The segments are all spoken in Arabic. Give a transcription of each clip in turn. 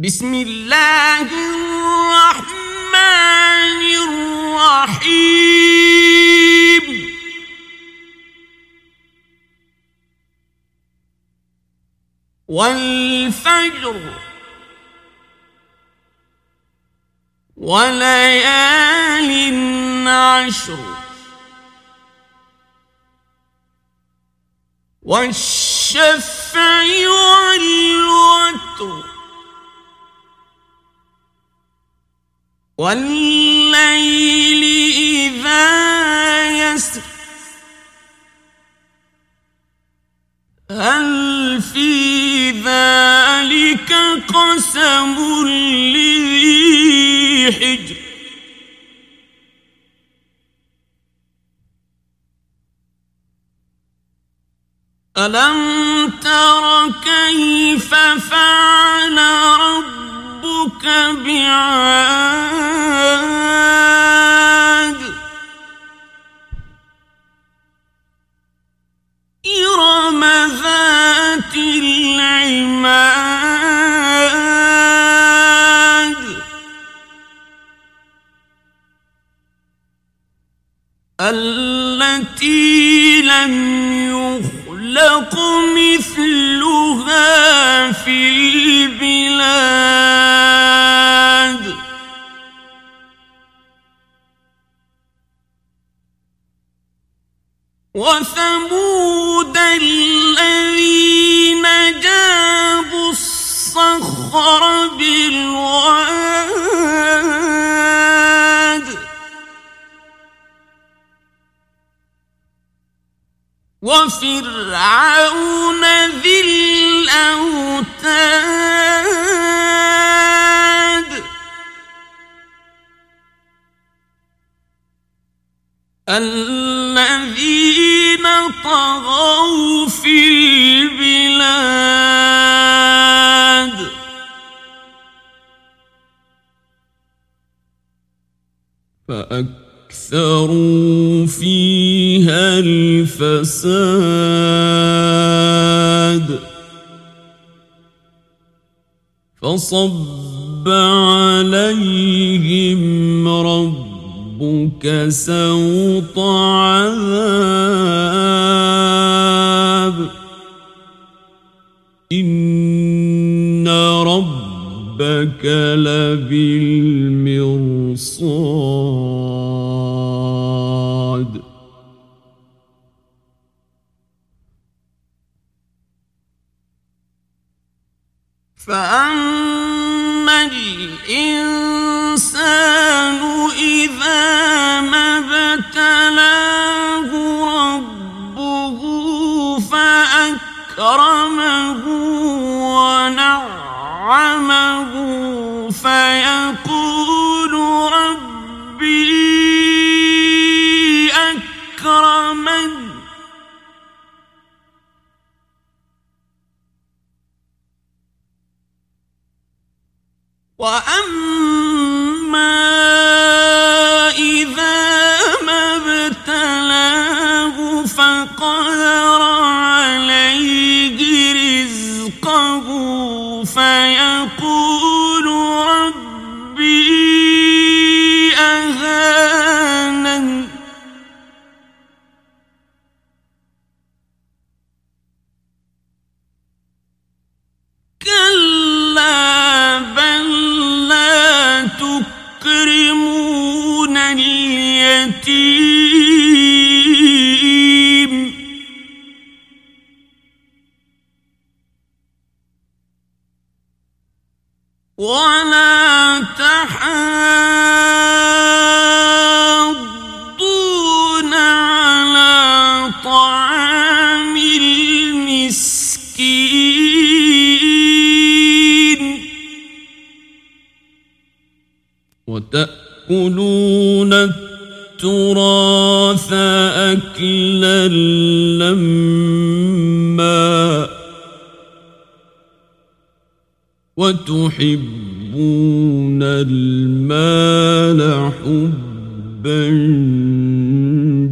بسم الله الرحمن الرحيم. والفجر وليال عشر والشفع والوتر والليل إذا يسر. هل في ذلك قسم لذي حجر ألم تر كيف فعل ربك بعاد. إرم ذات العماد. التي لم يخلق مثلها في وثمود الذين جابوا الصخر بالواد. وفرعون ذي الأوتاد. الذين طغوا في البلاد. فأكثروا فيها الفساد. فصب عليهم ربك سوط عذاب. إن ربك لبالمرصاد. فأما الإنسان فيقول ربي أكرمن. وأما إذا ما ابتلاه فقدر عليه رزقه فيقول ولا تحاضون على طعام المسكين. وتأكلون التراث أكلا لما وتحبون المال حبا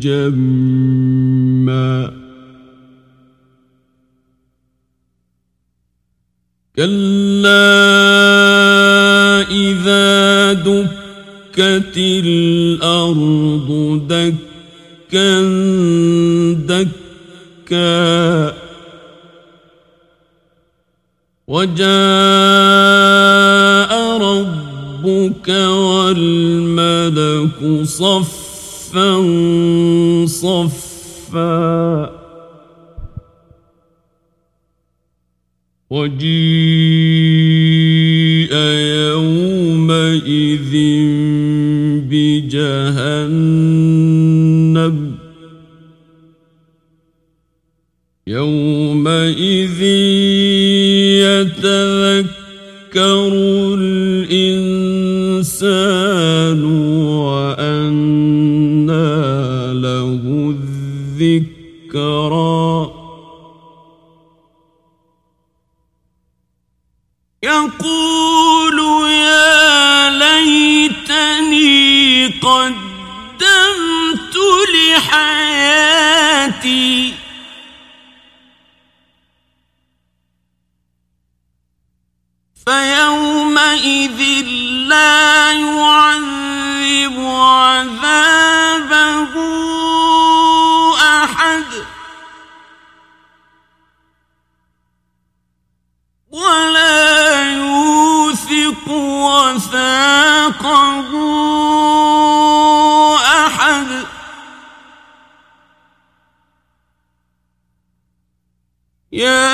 جما. كلا إذا دكت الأرض دكا دكا. وجاء ربك والملك صفا صفا وجيء يومئذ يتذكر الإنسان وأنى له الذكرى. يقول يا ليتني قدمت لحياتي فيومئذ لا يعذب عذابه أحد. ولا يوثق وثاقه أحد. يا